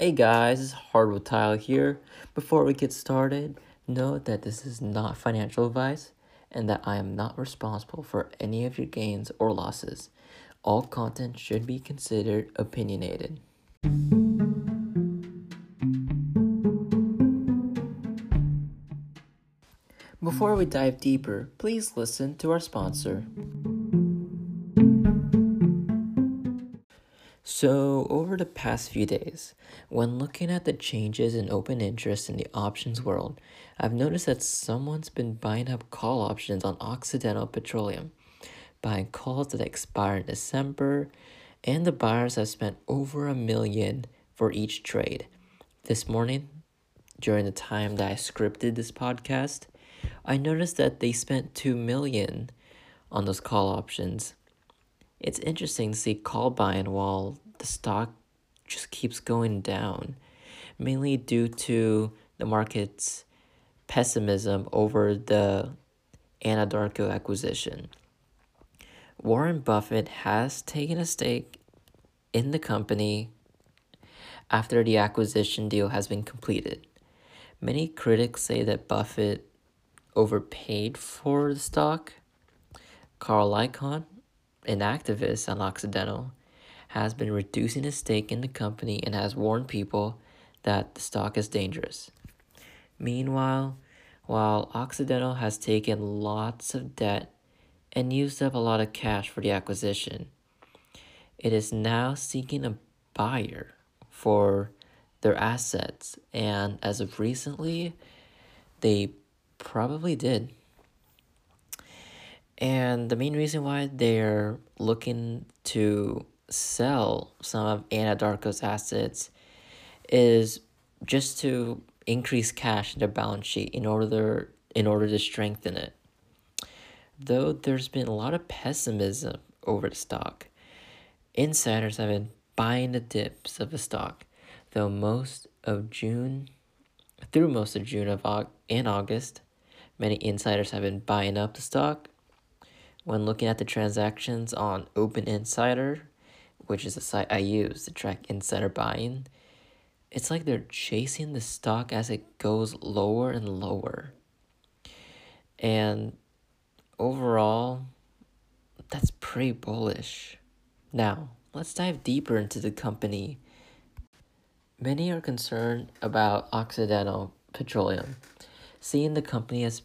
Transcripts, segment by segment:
Hey guys, it's Hardwood Tile here. Before we get started, note that this is not financial advice and that I am not responsible for any of your gains or losses. All content should be considered opinionated. Before we dive deeper, please listen to our sponsor. So, over the past few days, when looking at the changes in open interest in the options world, I've noticed that someone's been buying up call options on Occidental Petroleum, buying calls that expire in December, and the buyers have spent over a million for each trade. This morning, during the time that I scripted this podcast, I noticed that they spent 2 million on those call options. It's interesting to see call buying while the stock just keeps going down, mainly due to the market's pessimism over the Anadarko acquisition. Warren Buffett has taken a stake in the company after the acquisition deal has been completed. Many critics say that Buffett overpaid for the stock. Carl Icahn, an activist on Occidental, has been reducing his stake in the company and has warned people that the stock is dangerous. Meanwhile, while Occidental has taken lots of debt and used up a lot of cash for the acquisition, it is now seeking a buyer for their assets, and as of recently, they probably did. And the main reason why they're looking to sell some of Anadarko's assets is just to increase cash in their balance sheet in order in order to strengthen it. Though there's been a lot of pessimism over the stock, insiders have been buying the dips of the stock, though most of June through most of June of and August, many insiders have been buying up the stock. When looking at the transactions on Open Insider, which is a site I use to track insider buying, it's like they're chasing the stock as it goes lower and lower. And overall, that's pretty bullish. Now, let's dive deeper into the company. Many are concerned about Occidental Petroleum, seeing the company as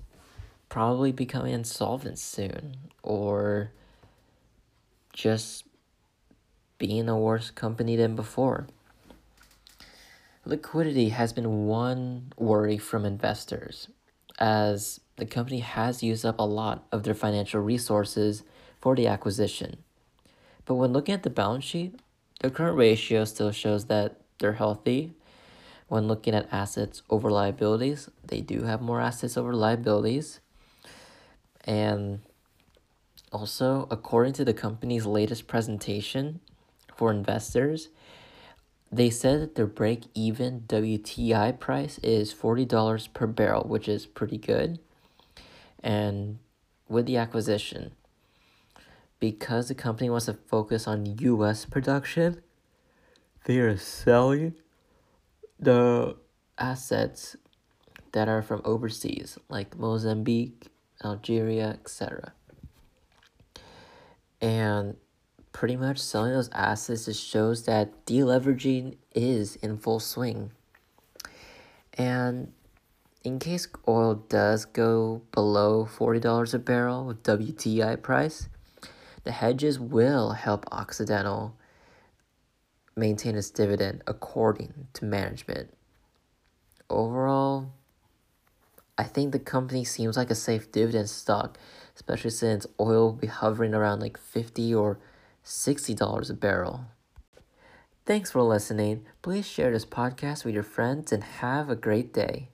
probably becoming insolvent soon, or just being a worse company than before. Liquidity has been one worry from investors, as the company has used up a lot of their financial resources for the acquisition. But when looking at the balance sheet, the current ratio still shows that they're healthy. When looking at assets over liabilities, they do have more assets over liabilities. And also, according to the company's latest presentation, for investors. They said that their break even WTI price is $40 per barrel, which is pretty good. And with the acquisition, because the company wants to focus on US production, they are selling the assets that are from overseas, like Mozambique, Algeria, etc. And pretty much selling those assets just shows that deleveraging is in full swing. And in case oil does go below $40 a barrel with WTI price, the hedges will help Occidental maintain its dividend according to management. Overall, I think the company seems like a safe dividend stock, especially since oil will be hovering around like 50 or $60 a barrel. Thanks for listening. Please share this podcast with your friends and have a great day.